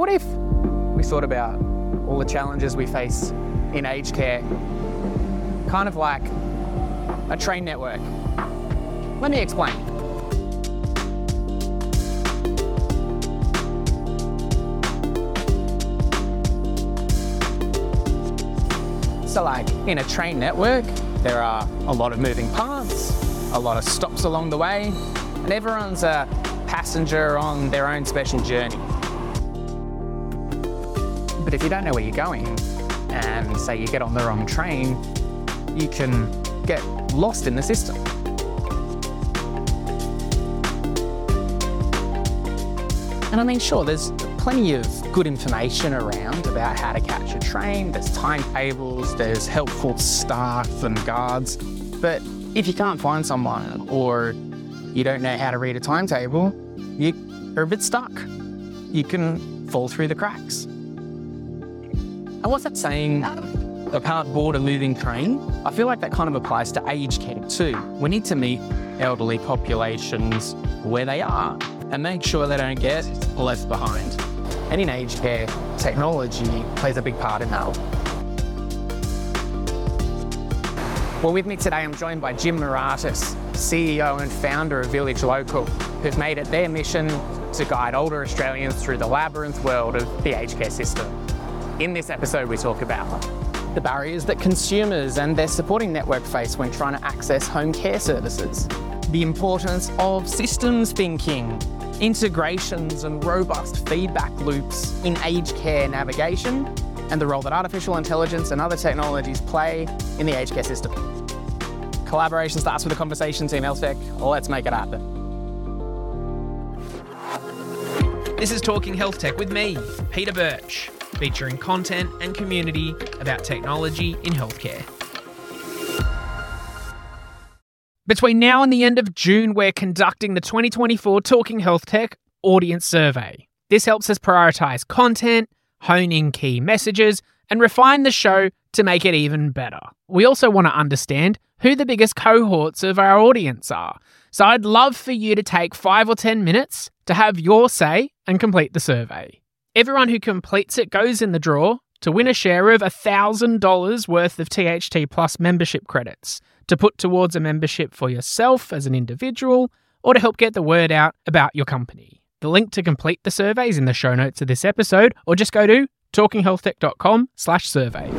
What if we thought about all the challenges we face in aged care, kind of like a train network? Let me explain. So, like in a train network, there are a lot of moving parts, a lot of stops along the way, and everyone's a passenger on their own special journey. But if you don't know where you're going, and say you get on the wrong train, you can get lost in the system. And I mean, sure, there's plenty of good information around about how to catch a train. There's timetables, there's helpful staff and guards. But if you can't find someone or you don't know how to read a timetable, you are a bit stuck. You can fall through the cracks. And what's that saying? A can't board a moving train? I feel like that kind of applies to aged care too. We need to meet elderly populations where they are and make sure they don't get left behind. And in aged care, technology plays a big part in that. Well, with me today, I'm joined by Jim Moratis, CEO and founder of Village Local, who've made it their mission to guide older Australians through the labyrinth world of the aged care system. In this episode, we talk about the barriers that consumers and their supporting network face when trying to access home care services, the importance of systems thinking, integrations and robust feedback loops in aged care navigation, and the role that artificial intelligence and other technologies play in the aged care system. Collaboration starts with a conversation, Team Health Tech. Let's make it happen. This is Talking Health Tech with me, Peter Birch, featuring content and community about technology in healthcare. Between now and the end of June, we're conducting the 2024 Talking Health Tech Audience Survey. This helps us prioritize content, hone in key messages, and refine the show to make it even better. We also want to understand who the biggest cohorts of our audience are. So I'd love for you to take five or 10 minutes to have your say and complete the survey. Everyone who completes it goes in the draw to win a share of $1,000 worth of THT Plus membership credits to put towards a membership for yourself as an individual or to help get the word out about your company. The link to complete the survey is in the show notes of this episode or just go to talkinghealthtech.com slash survey.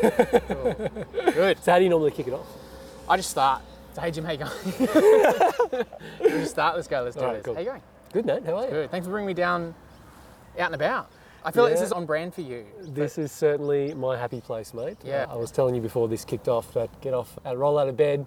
Good. So how do you normally kick it off? I just start. So, hey Jim, how you going? we just start. Let's go. Let's do All right, this. cool. How you going? Good, mate. How are you? Good. Thanks for bringing me down, out and about. I feel like this is on brand for you. This is certainly my happy place, mate. Yeah. Uh, I was telling you before this kicked off that get off, uh, roll out of bed.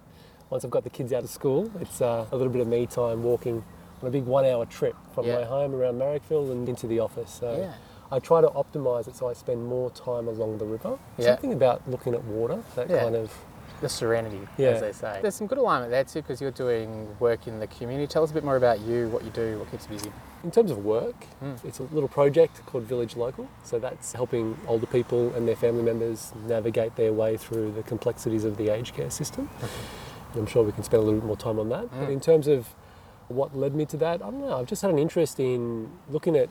Once I've got the kids out of school, it's uh, a little bit of me time walking on a big one-hour trip from Yeah. my home around Marrickville and into the office. So Yeah. I try to optimise it so I spend more time along the river. Yeah. Something about looking at water, that Yeah. kind of The serenity, Yeah. as they say. There's some good alignment there too, because you're doing work in the community. Tell us a bit more about you, what you do, what keeps you busy. In terms of work, Mm. it's a little project called Village Local. So that's helping older people and their family members navigate their way through the complexities of the aged care system. And I'm sure we can spend a little bit more time on that. But Mm. in terms of what led me to that, I don't know. I've just had an interest in looking at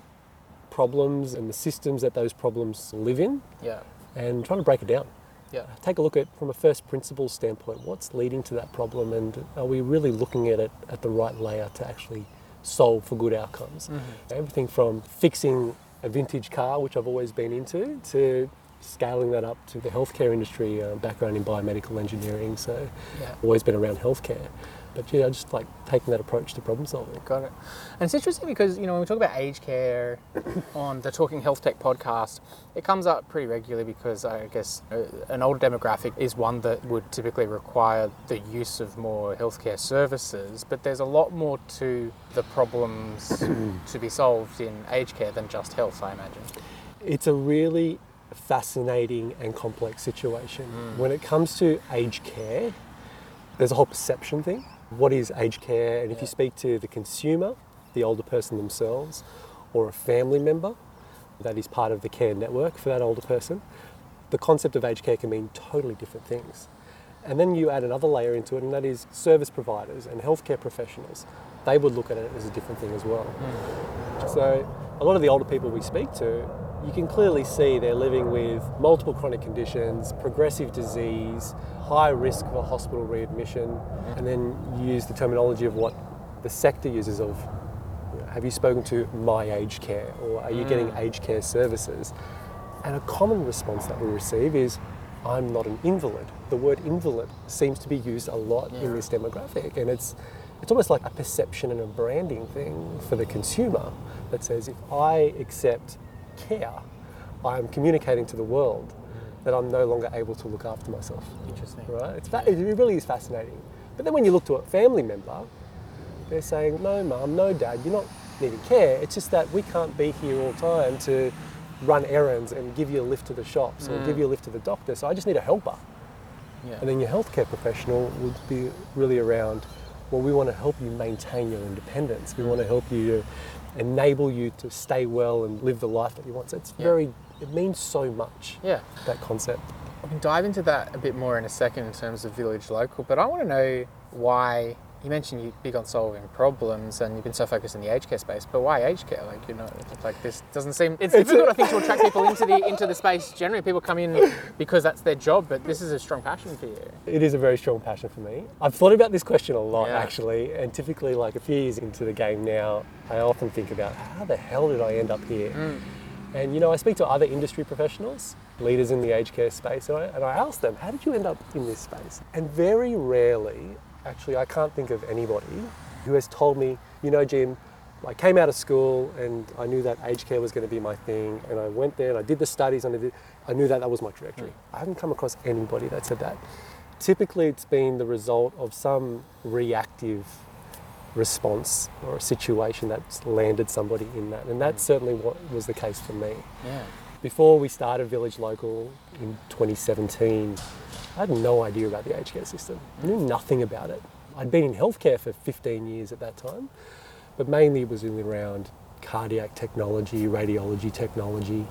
problems and the systems that those problems live in Yeah. and trying to break it down. Yeah. Take a look at from a first principles standpoint, what's leading to that problem and are we really looking at it at the right layer to actually solve for good outcomes? Everything from fixing a vintage car, which I've always been into, to scaling that up to the healthcare industry, uh, background in biomedical engineering, so Yeah. always been around healthcare. But yeah, I just like taking that approach to problem solving. Got it. And it's interesting because, you know, when we talk about aged care on the Talking Health Tech podcast, it comes up pretty regularly because I guess uh, an older demographic is one that would typically require the use of more healthcare services, but there's a lot more to the problems to be solved in aged care than just health, I imagine. It's a really fascinating and complex situation. When it comes to aged care, there's a whole perception thing. What is aged care? And if you speak to the consumer, the older person themselves, or a family member that is part of the care network for that older person, the concept of aged care can mean totally different things. And then you add another layer into it, and that is service providers and healthcare professionals. They would look at it as a different thing as well. Hmm. So a lot of the older people we speak to, you can clearly see they're living with multiple chronic conditions, progressive disease, high risk for hospital readmission, and then you use the terminology of what the sector uses of you know, have you spoken to my aged care or are you getting mm. aged care services? And a common response that we receive is I'm not an invalid. The word invalid seems to be used a lot in this demographic and it's it's almost like a perception and a branding thing for the consumer that says if I accept care, I am communicating to the world that I'm no longer able to look after myself. Interesting. Right? It's it really is fascinating. But then when you look to a family member, they're saying, no, mum, no, dad, you're not needing care. It's just that we can't be here all the time to run errands and give you a lift to the shops or give mm. you a lift to the doctor. So I just need a helper. Yeah. And then your healthcare professional would be really around, well, we want to help you maintain your independence. We mm. want to help you enable you to stay well and live the life that you want. So it's Yeah. very, it means so much, yeah. that concept. We can dive into that a bit more in a second in terms of village local, but I want to know why you mentioned you're big on solving problems and you've been so focused in the aged care space, but why aged care? Like you're not like this doesn't seem it's, difficult I think to attract people into the into the space generally. People come in because that's their job, but this is a strong passion for you. It is a very strong passion for me. I've thought about this question a lot Yeah. actually, and typically, like a few years into the game now, I often think about how the hell did I end up here? Mm. And you know, I speak to other industry professionals, leaders in the aged care space, and I, and I ask them, how did you end up in this space? And very rarely, actually, I can't think of anybody who has told me, you know, Jim, I came out of school and I knew that aged care was going to be my thing, and I went there and I did the studies and I, did, I knew that that was my trajectory. Mm. I haven't come across anybody that said that. Typically, it's been the result of some reactive response or a situation that's landed somebody in that, and that's mm. certainly what was the case for me. Yeah. Before we started Village Local in 2017, I had no idea about the aged care system. I knew nothing about it. I'd been in healthcare for 15 years at that time, but mainly it was in around cardiac technology, radiology technology.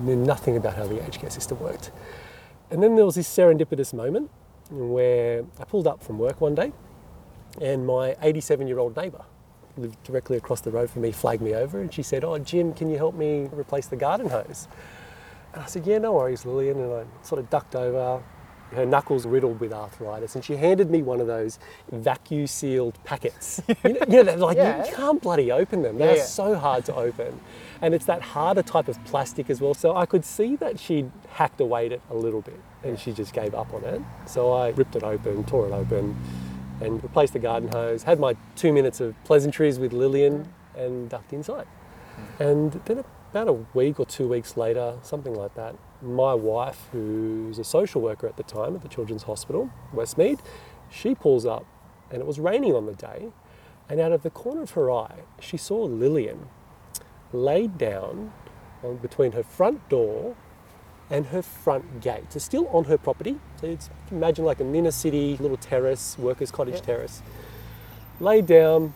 Knew nothing about how the aged care system worked. And then there was this serendipitous moment where I pulled up from work one day and my 87 year old neighbour lived directly across the road from me flagged me over and she said, Oh, Jim, can you help me replace the garden hose? And I said, Yeah, no worries, Lillian. And I sort of ducked over. Her knuckles riddled with arthritis, and she handed me one of those vacuum sealed packets. you know, you know, they're like Yeah. you can't bloody open them. They're yeah. so hard to open. And it's that harder type of plastic as well. So I could see that she'd hacked away at it a little bit and she just gave up on it. So I ripped it open, tore it open, and replaced the garden hose, had my two minutes of pleasantries with Lillian and ducked inside. Hmm. And then about a week or two weeks later, something like that, my wife, who's a social worker at the time at the Children's Hospital, Westmead, she pulls up and it was raining on the day. And out of the corner of her eye, she saw Lillian laid down on, between her front door and her front gate. So still on her property. So it's imagine like an inner city little terrace, workers' cottage Yep. terrace. Laid down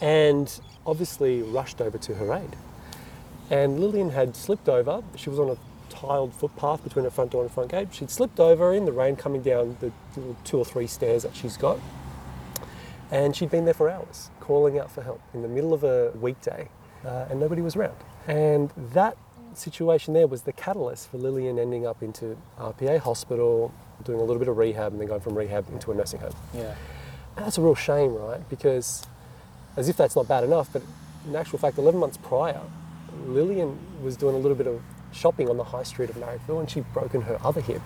and obviously rushed over to her aid. And Lillian had slipped over. She was on a tiled footpath between her front door and front gate. She'd slipped over in the rain coming down the two or three stairs that she's got. And she'd been there for hours, calling out for help in the middle of a weekday, uh, and nobody was around. And that situation there was the catalyst for Lillian ending up into RPA hospital, doing a little bit of rehab, and then going from rehab into a nursing home. Yeah. And that's a real shame, right? Because as if that's not bad enough, but in actual fact, 11 months prior, Lillian was doing a little bit of shopping on the high street of Marrickville and she'd broken her other hip.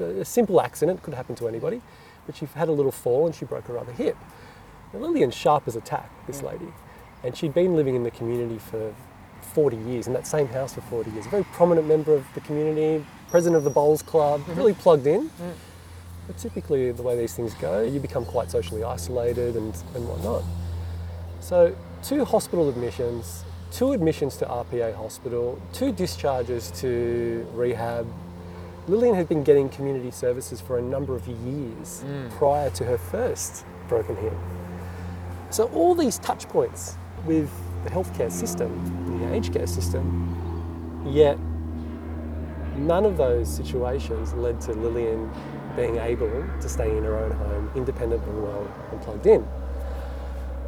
A simple accident, could happen to anybody, but she had a little fall and she broke her other hip. Now, Lillian's sharp as attacked, tack, this mm. lady, and she'd been living in the community for 40 years, in that same house for 40 years. A very prominent member of the community, president of the Bowls Club, mm-hmm. really plugged in. Mm. But typically, the way these things go, you become quite socially isolated and, and whatnot. So, two hospital admissions, two admissions to RPA hospital, two discharges to rehab. Lillian had been getting community services for a number of years hmm. prior to her first broken hip. So, all these touch points with the healthcare system, the aged care system, yet none of those situations led to Lillian being able to stay in her own home, independent and well and plugged in.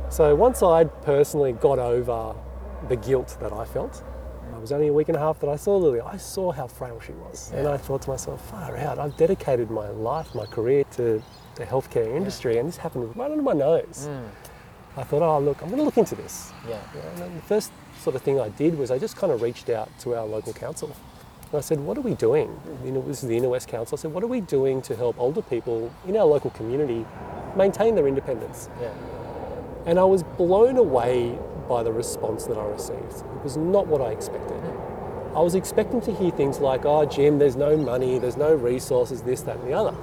So once I'd personally got over the guilt that I felt. It was only a week and a half that I saw Lily. I saw how frail she was. And I thought to myself, far out, I've dedicated my life, my career to the healthcare industry, and this happened right under my nose. Mm. I thought, oh, look, I'm going to look into this. Yeah. And the first sort of thing I did was I just kind of reached out to our local council. And I said, what are we doing? You know, this is the Inner West Council. I said, what are we doing to help older people in our local community maintain their independence? Yeah. And I was blown away by the response that I received. It was not what I expected. I was expecting to hear things like, oh, Jim, there's no money, there's no resources, this, that, and the other.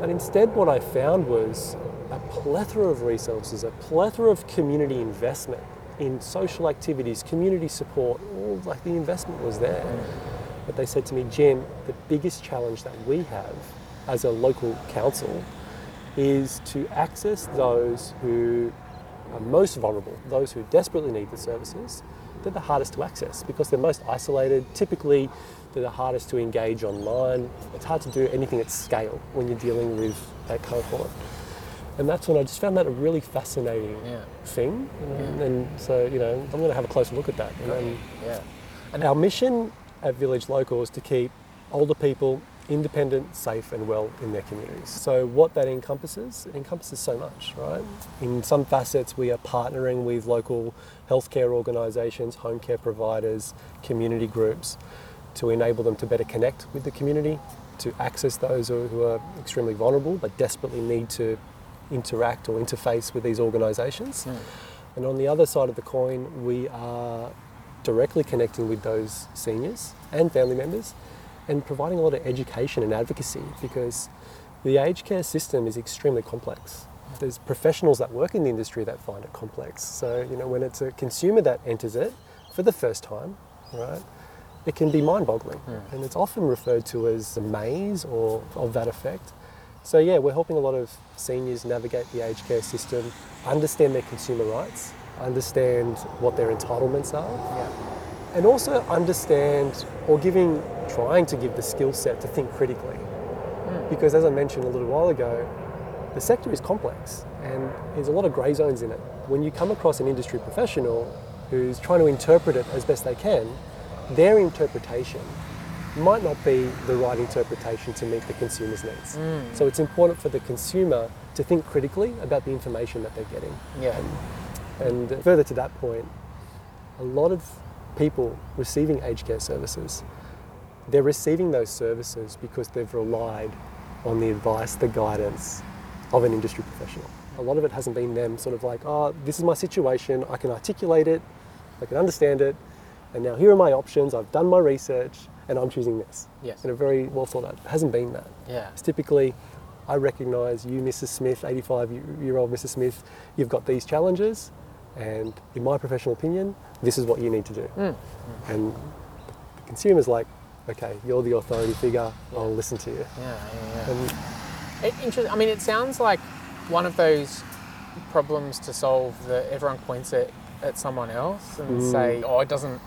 But instead, what I found was a plethora of resources, a plethora of community investment in social activities, community support, all like the investment was there. But they said to me, Jim, the biggest challenge that we have as a local council is to access those who are most vulnerable, those who desperately need the services. They're the hardest to access because they're most isolated. Typically, they're the hardest to engage online. It's hard to do anything at scale when you're dealing with that cohort. And that's when I just found that a really fascinating Yeah. thing. And, and so, you know, I'm going to have a closer look at that. And then Yeah. and our mission at Village Local is to keep older people independent, safe, and well in their communities. So, what that encompasses, it encompasses so much, right? In some facets, we are partnering with local healthcare organisations, home care providers, community groups to enable them to better connect with the community, to access those who are extremely vulnerable but desperately need to interact or interface with these organisations. Hmm. And on the other side of the coin, we are directly connecting with those seniors and family members and providing a lot of education and advocacy because the aged care system is extremely complex. There's professionals that work in the industry that find it complex. So, you know, when it's a consumer that enters it for the first time, right, it can be mind boggling. Hmm. And it's often referred to as a maze or of that effect. So, yeah, we're helping a lot of seniors navigate the aged care system, understand their consumer rights, understand what their entitlements are, Yeah. And also understand or giving, trying to give the skill set to think critically. Hmm. Because as I mentioned a little while ago, the sector is complex and there's a lot of grey zones in it. When you come across an industry professional who's trying to interpret it as best they can, their interpretation might not be the right interpretation to meet the consumer's needs. Hmm. So it's important for the consumer to think critically about the information that they're getting. Yeah. And further to that point, a lot of people receiving aged care services, they're receiving those services because they've relied on the advice, the guidance of an industry professional. A lot of it hasn't been them sort of like, oh, this is my situation, I can articulate it, I can understand it, and now here are my options, I've done my research, and I'm choosing this. Yes. In a very well thought out. It hasn't been that. Yeah. It's typically, I recognise you, Mrs. Smith, 85 year old Mrs. Smith, you've got these challenges, and in my professional opinion, this is what you need to do. And the consumer's like, okay, you're the authority figure, I'll listen to you. Yeah. Yeah. And It, interest, I mean, it sounds like one of those problems to solve that everyone points it at someone else and Mm. say, oh, it doesn't.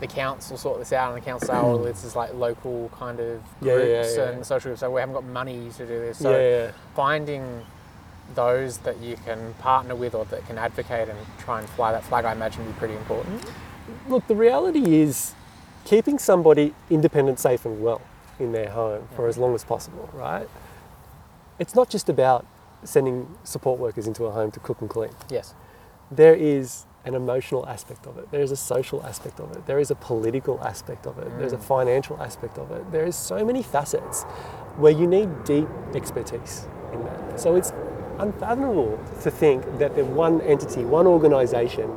The council sort this out, and the council say, oh, this is like local kind of Yeah, yeah, groups yeah. and social groups. So we haven't got money to do this. So yeah, yeah. finding those that you can partner with or that can advocate and try and fly that flag, I imagine, would be pretty important. Look, the reality is keeping somebody independent, safe, and well in their home for as long as possible, right? It's not just about sending support workers into a home to cook and clean. Yes. There is an emotional aspect of it, there is a social aspect of it, there is a political aspect of it, mm. there's a financial aspect of it. There is so many facets where you need deep expertise in that. So it's unfathomable to think that the one entity, one organisation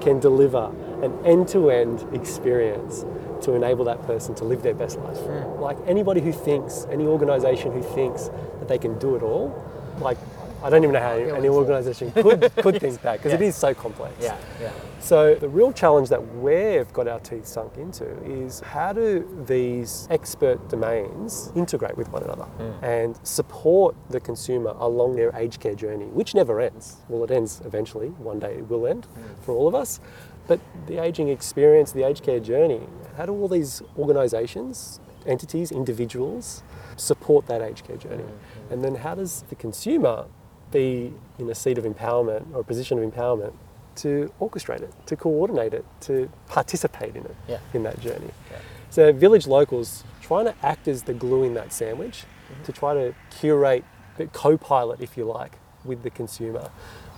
can deliver an end-to-end experience to enable that person to live their best life. Hmm. Like anybody who thinks, any organisation who thinks that they can do it all, like I don't even know how any it's- organisation could could think that because it is so complex. Yeah. Yeah. So the real challenge that we've got our teeth sunk into is how do these expert domains integrate with one another and support the consumer along their aged care journey, which never ends. Well, it ends eventually. One day it will end for all of us. But the aging experience, the aged care journey, how do all these organisations, entities, individuals support that aged care journey? And then how does the consumer be in a seat of empowerment or a position of empowerment to orchestrate it, to coordinate it, to participate in it, Yeah. in that journey. Yeah. So village locals trying to act as the glue in that sandwich, Mm-hmm. to try to curate, the co-pilot, if you like, with the consumer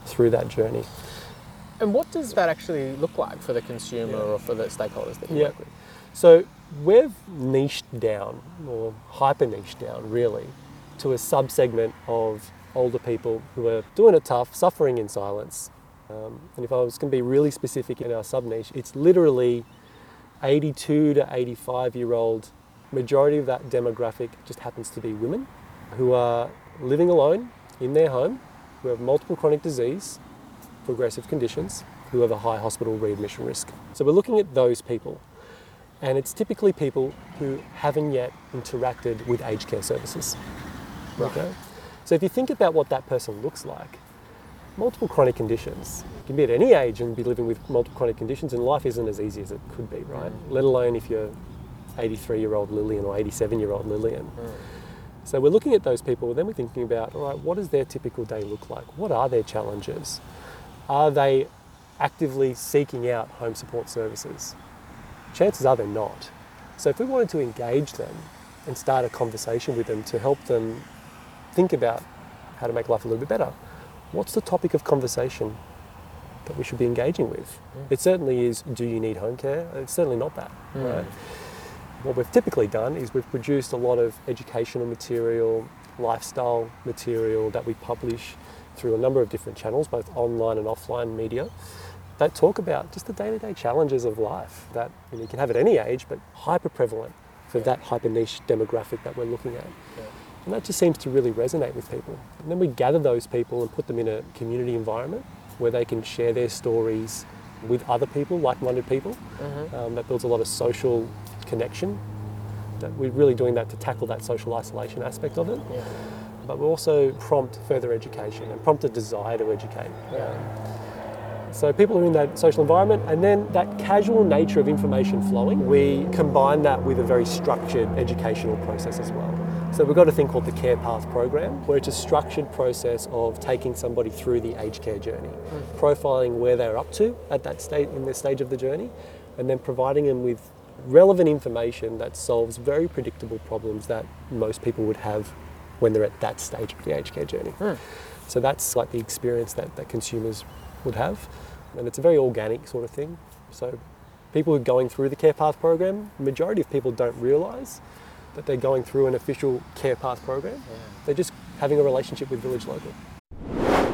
through that journey. And what does that actually look like for the consumer or for the stakeholders that you Yeah. work with? So we've niched down, or hyper niched down, really, to a subsegment of older people who are doing it tough, suffering in silence. Um, and if I was going to be really specific in our sub niche, it's literally 82 to 85 year old. Majority of that demographic just happens to be women who are living alone in their home, who have multiple chronic disease, progressive conditions, who have a high hospital readmission risk. So we're looking at those people and it's typically people who haven't yet interacted with aged care services. Okay? So if you think about what that person looks like, multiple chronic conditions, you can be at any age and be living with multiple chronic conditions, and life isn't as easy as it could be, right? Let alone if you're 83 year old Lillian or 87 year old Lillian. Mm. So we're looking at those people, then we're thinking about, all right, what does their typical day look like? What are their challenges? Are they actively seeking out home support services? chances are they're not. So if we wanted to engage them and start a conversation with them to help them think about how to make life a little bit better, what's the topic of conversation that we should be engaging with? It certainly is, do you need home care? It's certainly not that, hmm. right? What we've typically done is we've produced a lot of educational material, lifestyle material that we publish through a number of different channels, both online and offline media that talk about just the day-to-day challenges of life that you, know, you can have at any age, but hyper prevalent for that hyper niche demographic that we're looking at. And that just seems to really resonate with people. And then we gather those people and put them in a community environment where they can share their stories with other people, like-minded people. Um, that builds a lot of social connection. That we're really doing that to tackle that social isolation aspect of it. But we also prompt further education and prompt a desire to educate. Um, so people are in that social environment, and then that casual nature of information flowing, we combine that with a very structured educational process as well. So we've got a thing called the Care Path program, where it's a structured process of taking somebody through the aged care journey, hmm. profiling where they're up to at that state in their stage of the journey, and then providing them with relevant information that solves very predictable problems that most people would have when they're at that stage of the aged care journey. Hmm. So that's like the experience that, that consumers would have. And it's a very organic sort of thing. So people who are going through the Care Path program, majority of people don't realise that they're going through an official Care Path program. They're just having a relationship with Village Local.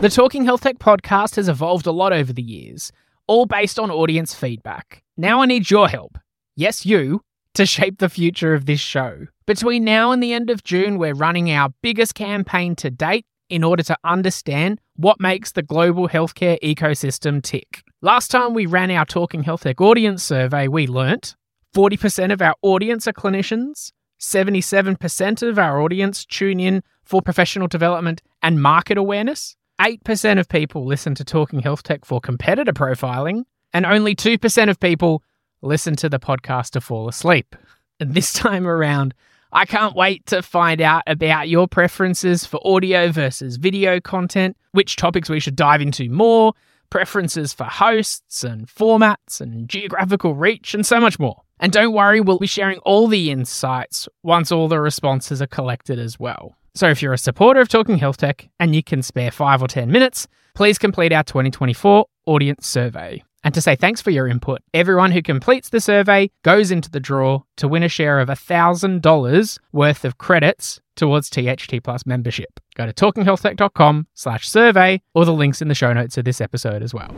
The Talking Health Tech podcast has evolved a lot over the years, all based on audience feedback. Now I need your help. Yes, you. To shape the future of this show. Between now and the end of June, we're running our biggest campaign to date in order to understand what makes the global healthcare ecosystem tick. Last time we ran our Talking Health Tech audience survey, we learnt 40% of our audience are clinicians, 77% of our audience tune in for professional development and market awareness, 8% of people listen to Talking Health Tech for competitor profiling, and only 2% of people listen to the podcast to fall asleep. And this time around, I can't wait to find out about your preferences for audio versus video content, which topics we should dive into more, preferences for hosts and formats and geographical reach, and so much more. And don't worry, we'll be sharing all the insights once all the responses are collected as well. So if you're a supporter of Talking Health Tech and you can spare five or 10 minutes, please complete our 2024 audience survey. And to say thanks for your input, everyone who completes the survey goes into the draw to win a share of $1,000 worth of credits towards THT Plus membership. Go to talkinghealthtech.com slash survey or the links in the show notes of this episode as well.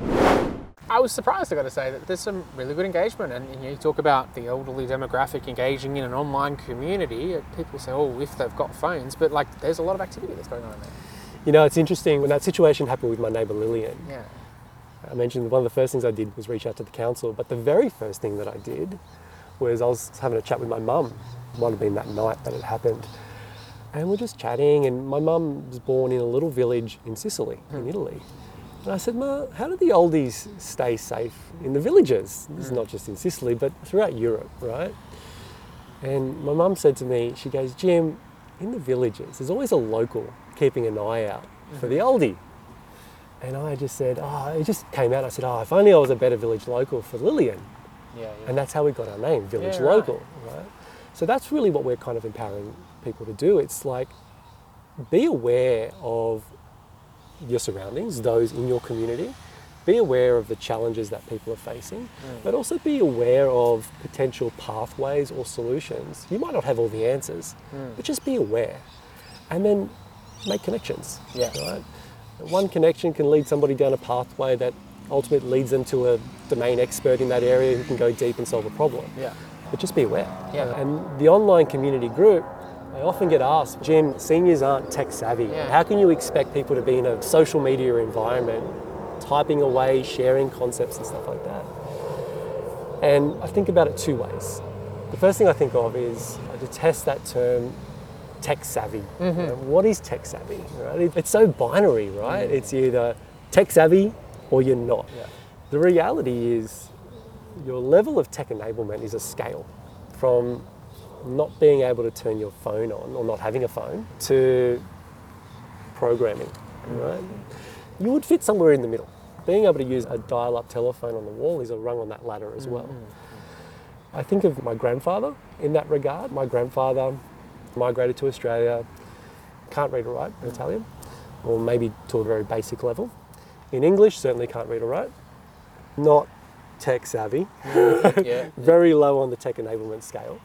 I was surprised, I got to say, that there's some really good engagement. And you, talk about the elderly demographic engaging in an online community. uh, People say, oh, if they've got phones, but like there's a lot of activity that's going on in there. You know, it's interesting when that situation happened with my neighbour Lillian. Yeah. I mentioned one of the first things I did was reach out to the council, but the very first thing that I did was I was having a chat with my mum. It might have been that night that it happened. And we're just chatting, and my mum was born in a little village in Sicily, in Italy. And I said, Ma, how do the oldies stay safe in the villages? This is mm. not just in Sicily, but throughout Europe, right? And my mum said to me, she goes, Jim, in the villages, there's always a local keeping an eye out for the mm-hmm. oldie. And I just said, oh, it just came out. I said, oh, if only I was a better village local for Lillian. Yeah, yeah. And that's how we got our name, Village Yeah, right. Local, right? So that's really what we're kind of empowering people to do. It's like be aware of your surroundings, those in your community. Be aware of the challenges that people are facing, mm. but also be aware of potential pathways or solutions. You might not have all the answers, mm. but just be aware. And then make connections. Yeah. Right? One connection can lead somebody down a pathway that ultimately leads them to a domain expert in that area who can go deep and solve a problem. Yeah. But just be aware. Yeah. And the online community group, I often get asked, Jim, seniors aren't tech savvy. Yeah. How can you expect people to be in a social media environment, typing away, sharing concepts and stuff like that? And I think about it two ways. The first thing I think of is I detest that term tech savvy. Mm-hmm. You know, what is tech savvy? Right? It's so binary, right? Mm. It's either tech savvy or you're not. Yeah. The reality is your level of tech enablement is a scale from not being able to turn your phone on or not having a phone to programming, right? You would fit somewhere in the middle. Being able to use a dial up telephone on the wall is a rung on that ladder as well. Mm-hmm. I think of my grandfather in that regard. My grandfather migrated to Australia, can't read or write in Italian, or maybe to a very basic level. In English, certainly can't read or write. Not tech savvy, yeah. very low on the tech enablement scale.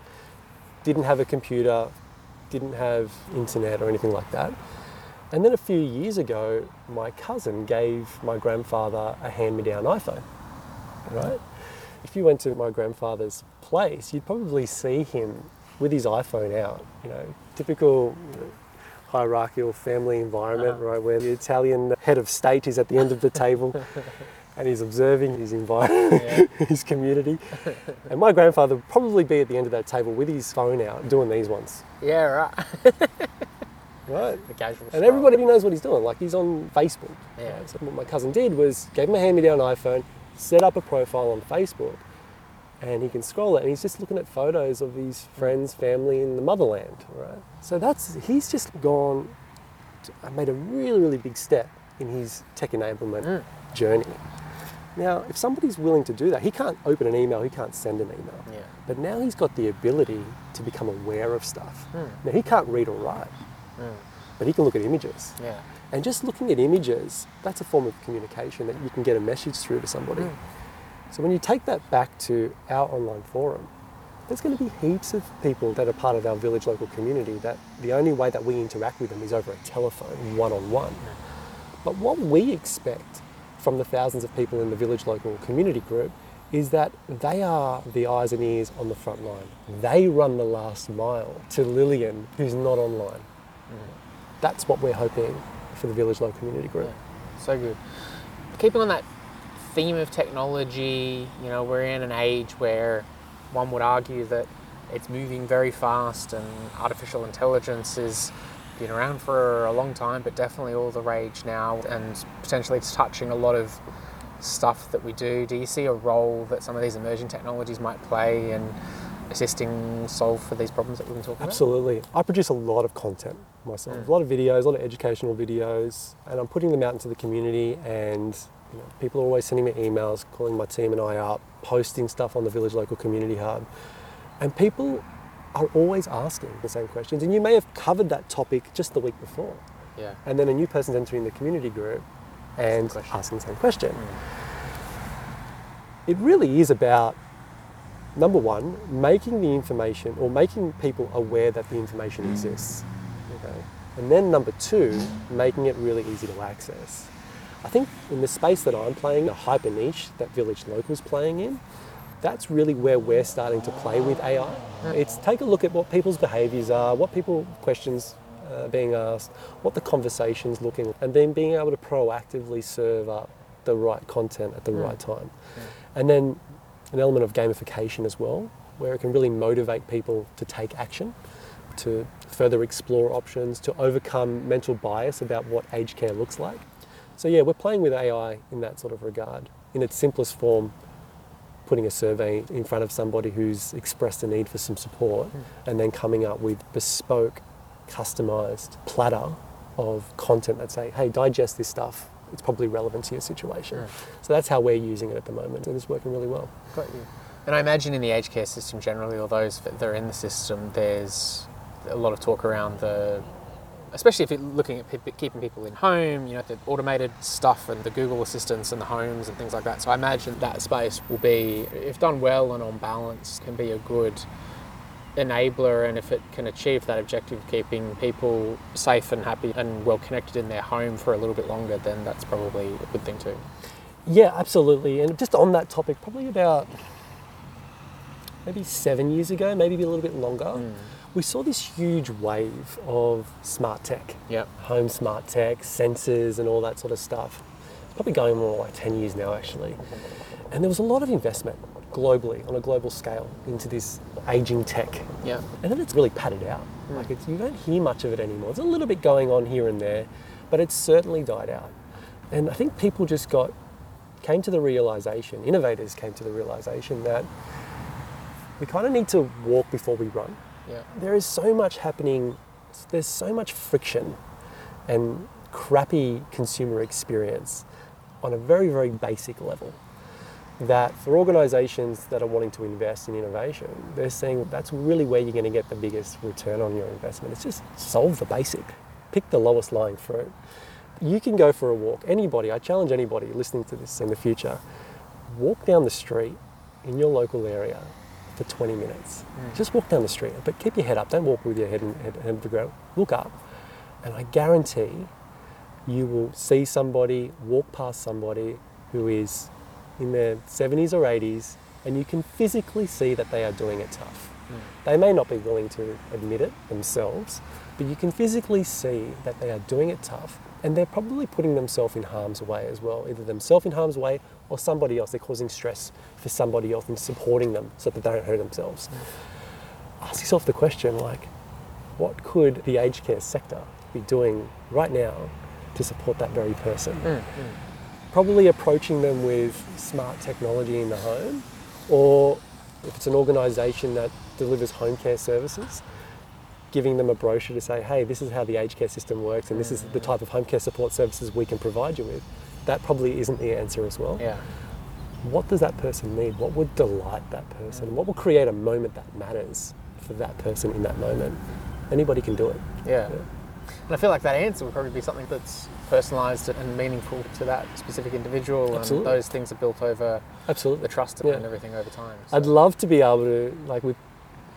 Didn't have a computer, didn't have internet or anything like that. And then a few years ago, my cousin gave my grandfather a hand me down iPhone, right? If you went to my grandfather's place, you'd probably see him with his iPhone out, you know, typical you know, hierarchical family environment, uh-huh. right, where the Italian head of state is at the end of the table and he's observing his environment, his community. And my grandfather would probably be at the end of that table with his phone out doing these ones, Yeah, right. right? And everybody knows what he's doing. Like he's on Facebook. Yeah. right? So what my cousin did was gave him a hand-me-down iPhone, set up a profile on Facebook, and he can scroll it. And he's just looking at photos of his friends, family in the motherland. Right. So that's he's just gone, to- made a really really big step in his tech enablement Mm. journey. Now, if somebody's willing to do that, he can't open an email, he can't send an email. Yeah. But now he's got the ability to become aware of stuff. Mm. Now, he can't read or write, Mm. but he can look at images. Yeah. And just looking at images, that's a form of communication that you can get a message through to somebody. Mm. So when you take that back to our online forum, there's going to be heaps of people that are part of our village local community that the only way that we interact with them is over a telephone, one on one. But what we expect from the thousands of people in the village local community group is that they are the eyes and ears on the front line. They run the last mile to Lillian, who's not online. Mm-hmm. That's what we're hoping for the village local community group. So good. Keeping on that theme of technology, you know, we're in an age where one would argue that it's moving very fast and artificial intelligence has been around for a long time, but definitely all the rage now and potentially it's touching a lot of stuff that we do. Do you see a role that some of these emerging technologies might play in assisting solve for these problems that we've been talking about? Absolutely. I produce a lot of content myself, Mm. a lot of videos, a lot of educational videos, and I'm putting them out into the community. And you know, people are always sending me emails, calling my team and I up, posting stuff on the Village Local Community Hub. And people are always asking the same questions. And you may have covered that topic just the week before. Yeah. And then a new person's entering the community group and question. asking the same question. Mm. It really is about number one, making the information or making people aware that the information exists. Okay. And then number two, making it really easy to access. I think in the space that I'm playing, the hyper niche that Village Local's playing in, that's really where we're starting to play with AI. It's take a look at what people's behaviours are, what people questions uh, being asked, what the conversation's looking, and then being able to proactively serve up the right content at the right time. And then an element of gamification as well, where it can really motivate people to take action, to further explore options, to overcome mental bias about what aged care looks like. So yeah, we're playing with AI in that sort of regard. In its simplest form, putting a survey in front of somebody who's expressed a need for some support hmm. and then coming up with bespoke, customized platter of content that say, hey, digest this stuff. it's probably relevant to your situation. Hmm. So that's how we're using it at the moment, and it's working really well. Got you. And I imagine in the aged care system generally, or those that are in the system, there's a lot of talk around the, especially if you're looking at pe- keeping people in home, you know, the automated stuff and the Google assistants and the homes and things like that. So I imagine that space will be, if done well and on balance, can be a good enabler and if it can achieve that objective of keeping people safe and happy and well connected in their home for a little bit longer then that's probably a good thing too Yeah, absolutely. And just on that topic, probably about maybe seven years ago, maybe a little bit longer, mm. We saw this huge wave of smart tech, yep home smart tech, sensors, and all that sort of stuff. It's probably going on like 10 years now, actually. And there was a lot of investment globally, on a global scale, into this aging tech. yep And then it's really padded out. Hmm. Like it's, you don't hear much of it anymore. There's a little bit going on here and there, but it's certainly died out. And I think people just got came to the realization, innovators came to the realization that we kind of need to walk before we run. There is so much happening. There's so much friction and crappy consumer experience on a very, very basic level that for organizations that are wanting to invest in innovation, they're saying that's really where you're going to get the biggest return on your investment. It's just solve the basic, pick the lowest lying fruit. You can go for a walk. Anybody, I challenge anybody listening to this in the future, walk down the street in your local area for 20 minutes. Mm. Just walk down the street, but keep your head up. Don't walk with your head in head, head to the ground. Look up, and I guarantee you will see somebody walk past somebody who is in their 70s or 80s, and you can physically see that they are doing it tough. Mm. They may not be willing to admit it themselves, but you can physically see that they are doing it tough, and they're probably putting themselves in harm's way as well, either themselves in harm's way or somebody else. They're causing stress for somebody else and supporting them so that they don't hurt themselves. Ask yourself the question like, what could the aged care sector be doing right now to support that very person? Mm, mm. Probably approaching them with smart technology in the home, or if it's an organisation that delivers home care services, giving them a brochure to say, hey, this is how the aged care system works and this is the mm. type of home care support services we can provide you with. That probably isn't the answer as well. yeah What does that person need? What would delight that person? What will create a moment that matters for that person in that moment? Anybody can do it. Yeah. And I feel like that answer would probably be something that's personalised and meaningful to that specific individual, Absolutely. and those things are built over Absolutely. the trust Yeah. and everything over time. I'd love to be able to, like, with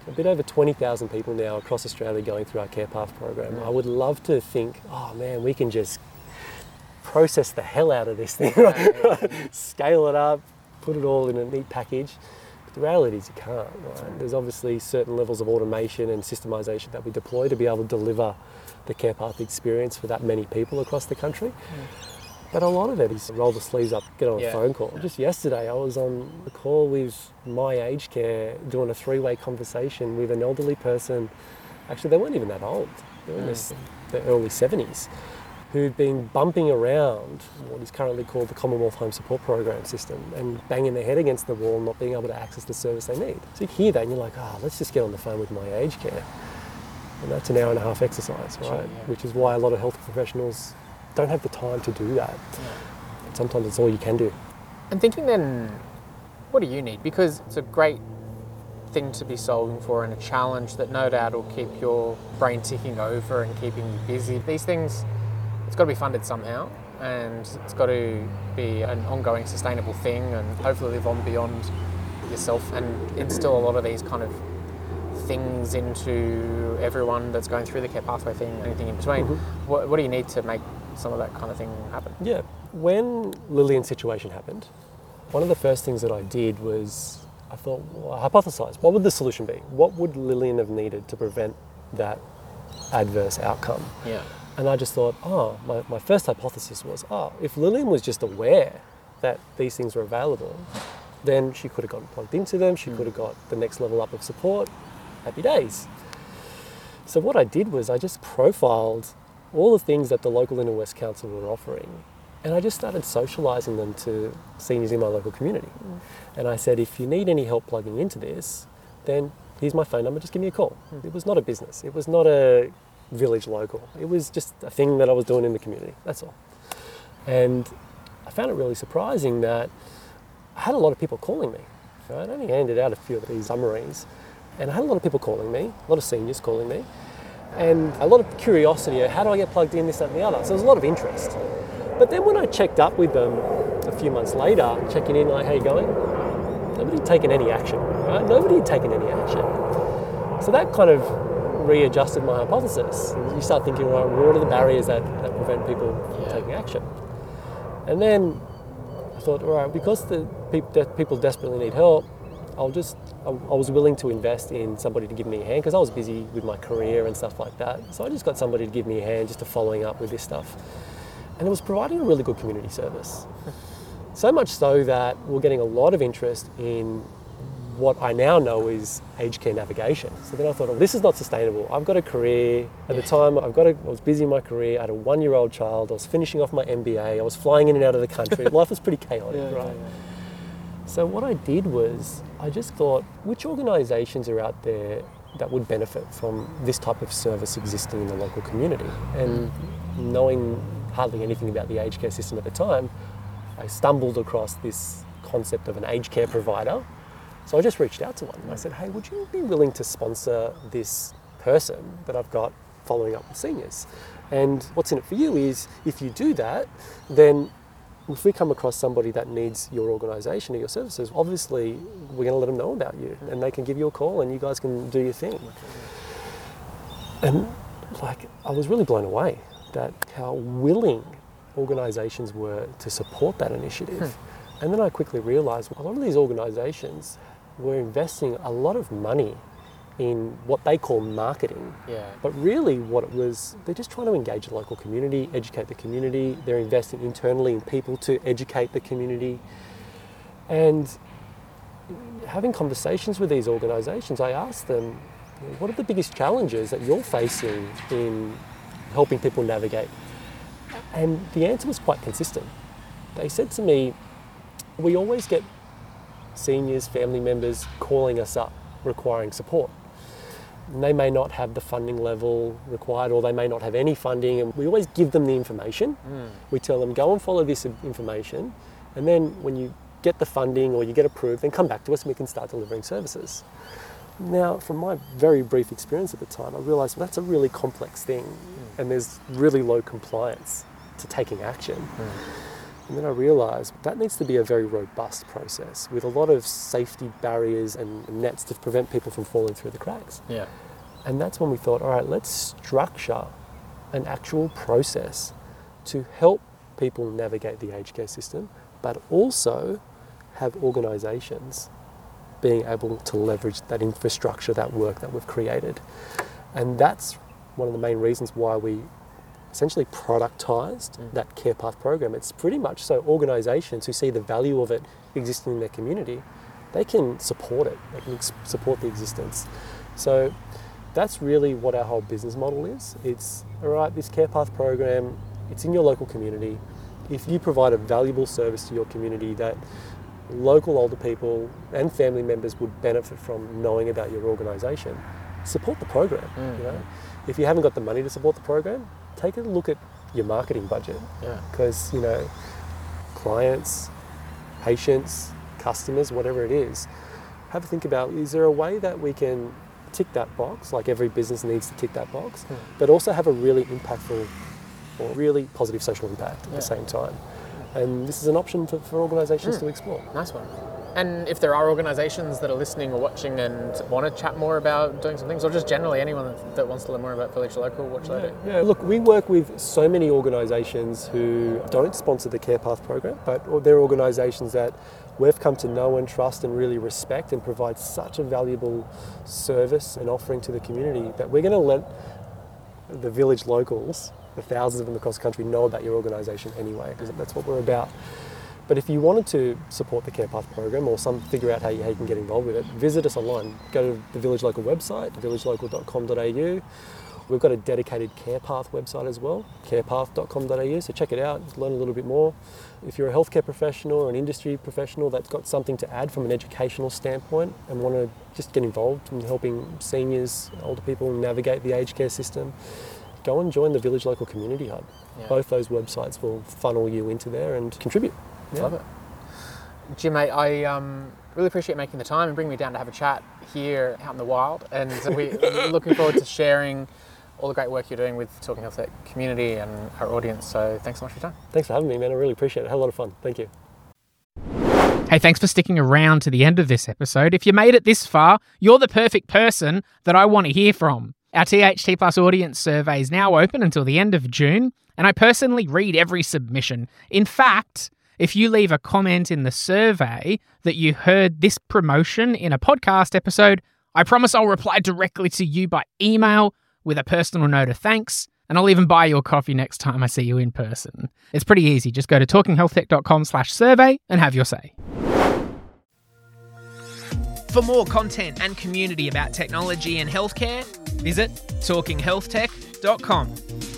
a bit over 20,000 people now across Australia going through our Care Path program, mm. I would love to think, oh man, we can just process the hell out of this thing, scale it up, put it all in a neat package. But the reality is you can't. Right? There's obviously certain levels of automation and systemization that we deploy to be able to deliver the Care Path experience for that many people across the country. Hmm. But a lot of it is roll the sleeves up, get on a Yeah. phone call. Just yesterday, I was on a call with my aged care doing a three way conversation with an elderly person. Actually, they weren't even that old, they were in their, hmm. their early 70s, who'd been bumping around what is currently called the Commonwealth Home Support Program system and banging their head against the wall, not being able to access the service they need. So you hear that and you're like, ah, let's just get on the phone with my aged care. And that's an hour and a half exercise, right? Sure, yeah. Which is why a lot of health professionals don't have the time to do that. Sometimes it's all you can do. And thinking then, what do you need? Because it's a great thing to be solving for and a challenge that no doubt will keep your brain ticking over and keeping you busy. These things, it's got to be funded somehow and it's got to be an ongoing sustainable thing and hopefully live on beyond yourself and instill a lot of these kind of things into everyone that's going through the care pathway thing, anything in between. Mm-hmm. What, what do you need to make some of that kind of thing happen? Yeah. When Lillian's situation happened, one of the first things that I did was I thought, well, I hypothesized, what would the solution be? What would Lillian have needed to prevent that adverse outcome? Yeah. And I just thought, oh, my, my first hypothesis was, oh, if Lillian was just aware that these things were available, then she could have gotten plugged into them, she hmm. could have got the next level up of support. Happy days. So what I did was I just profiled all the things that the local Inner West Council were offering, and I just started socialising them to seniors in my local community. Hmm. And I said, if you need any help plugging into this, then here's my phone number, just give me a call. Hmm. It was not a business, it was not a village local, it was just a thing that I was doing in the community, that's all. And I found it really surprising that I had a lot of people calling me. So I'd only handed out a few of these summaries, and I had a lot of people calling me, a lot of seniors calling me, and a lot of curiosity how do I get plugged in, this, that, and the other. So there was a lot of interest. But then when I checked up with them a few months later, checking in, like, how you going? Nobody had taken any action, right? Nobody had taken any action. So that kind of readjusted my hypothesis. You start thinking, well, what are the barriers that, that prevent people from taking action? And then I thought, all right, because the peop- de- people desperately need help, I'll just, I, I was willing to invest in somebody to give me a hand because I was busy with my career and stuff like that. So I just got somebody to give me a hand just to following up with this stuff. And it was providing a really good community service. So much so that we're getting a lot of interest in what I now know is aged care navigation. So then I thought, oh, this is not sustainable. I've got a career. At the time, I've got a, I was busy in my career. I had a one-year-old child. I was finishing off my MBA. I was flying in and out of the country. Life was pretty chaotic, right? So what I did was I just thought, which organisations are out there that would benefit from this type of service existing in the local community? And knowing hardly anything about the aged care system at the time, I stumbled across this concept of an aged care provider. So I just reached out to one and I said, hey, would you be willing to sponsor this person that I've got following up with seniors? And what's in it for you is if you do that, then if we come across somebody that needs your organisation or your services, obviously we're going to let them know about you and they can give you a call and you guys can do your thing. And like, I was really blown away that how willing organisations were to support that initiative. Hmm. And then I quickly realised a lot of these organisations were investing a lot of money in what they call marketing. Yeah. But really, what it was, they're just trying to engage the local community, educate the community. They're investing internally in people to educate the community. And having conversations with these organisations, I asked them, what are the biggest challenges that you're facing in helping people navigate? And the answer was quite consistent. They said to me, we always get seniors, family members calling us up requiring support. And they may not have the funding level required or they may not have any funding and we always give them the information. Hmm. We tell them go and follow this information and then when you get the funding or you get approved then come back to us and we can start delivering services. Now from my very brief experience at the time I realised well, that's a really complex thing hmm. and there's really low compliance to taking action. Hmm. And then I realised that needs to be a very robust process with a lot of safety barriers and nets to prevent people from falling through the cracks. Yeah. And that's when we thought, all right, let's structure an actual process to help people navigate the aged care system, but also have organisations being able to leverage that infrastructure, that work that we've created. And that's one of the main reasons why we essentially productized mm. that care path program. It's pretty much so organisations who see the value of it existing in their community, they can support it. They can support the existence. So that's really what our whole business model is. It's all right. This care path program, it's in your local community. If you provide a valuable service to your community that local older people and family members would benefit from knowing about your organisation, support the program. Mm. You know, if you haven't got the money to support the program, take a look at your marketing budget Yeah. because you know clients patients customers whatever it is have a think about is there a way that we can tick that box like every business needs to tick that box hmm. but also have a really impactful or really positive social impact at Yeah. the same time and this is an option for, for organizations hmm. to explore Nice one. And if there are organisations that are listening or watching and want to chat more about doing some things, or just generally anyone that, wants to learn more about Village Local, what should they do? Yeah, look, we work with so many organisations who don't sponsor the Care Path program, but they're organisations that we've come to know and trust and really respect and provide such a valuable service and offering to the community that we're going to let the village locals, the thousands of them across the country, know about your organisation anyway, because that's what we're about. But if you wanted to support the Care Path program or some figure out how you, how you can get involved with it, visit us online. Go to the Village Local website, villagelocal.com.au. We've got a dedicated Care Path website as well, carepath.com.au. So check it out, learn a little bit more. If you're a healthcare professional or an industry professional that's got something to add from an educational standpoint and want to just get involved in helping seniors, older people navigate the aged care system, go and join the Village Local Community Hub. Yeah. Both those websites will funnel you into there and contribute. Yeah. Love it. Jim, mate, I um, really appreciate making the time and bringing me down to have a chat here out in the wild. And we're looking forward to sharing all the great work you're doing with Talking Health Tech community and our audience. So thanks so much for your time. Thanks for having me, man. I really appreciate it. I had a lot of fun. Thank you. Hey, thanks for sticking around to the end of this episode. If you made it this far, you're the perfect person that I want to hear from. Our THT Plus audience survey is now open until the end of June, and I personally read every submission. In fact, if you leave a comment in the survey that you heard this promotion in a podcast episode, I promise I'll reply directly to you by email with a personal note of thanks, and I'll even buy you a coffee next time I see you in person. It's pretty easy. Just go to talkinghealthtech.com slash survey and have your say. For more content and community about technology and healthcare, visit talkinghealthtech.com.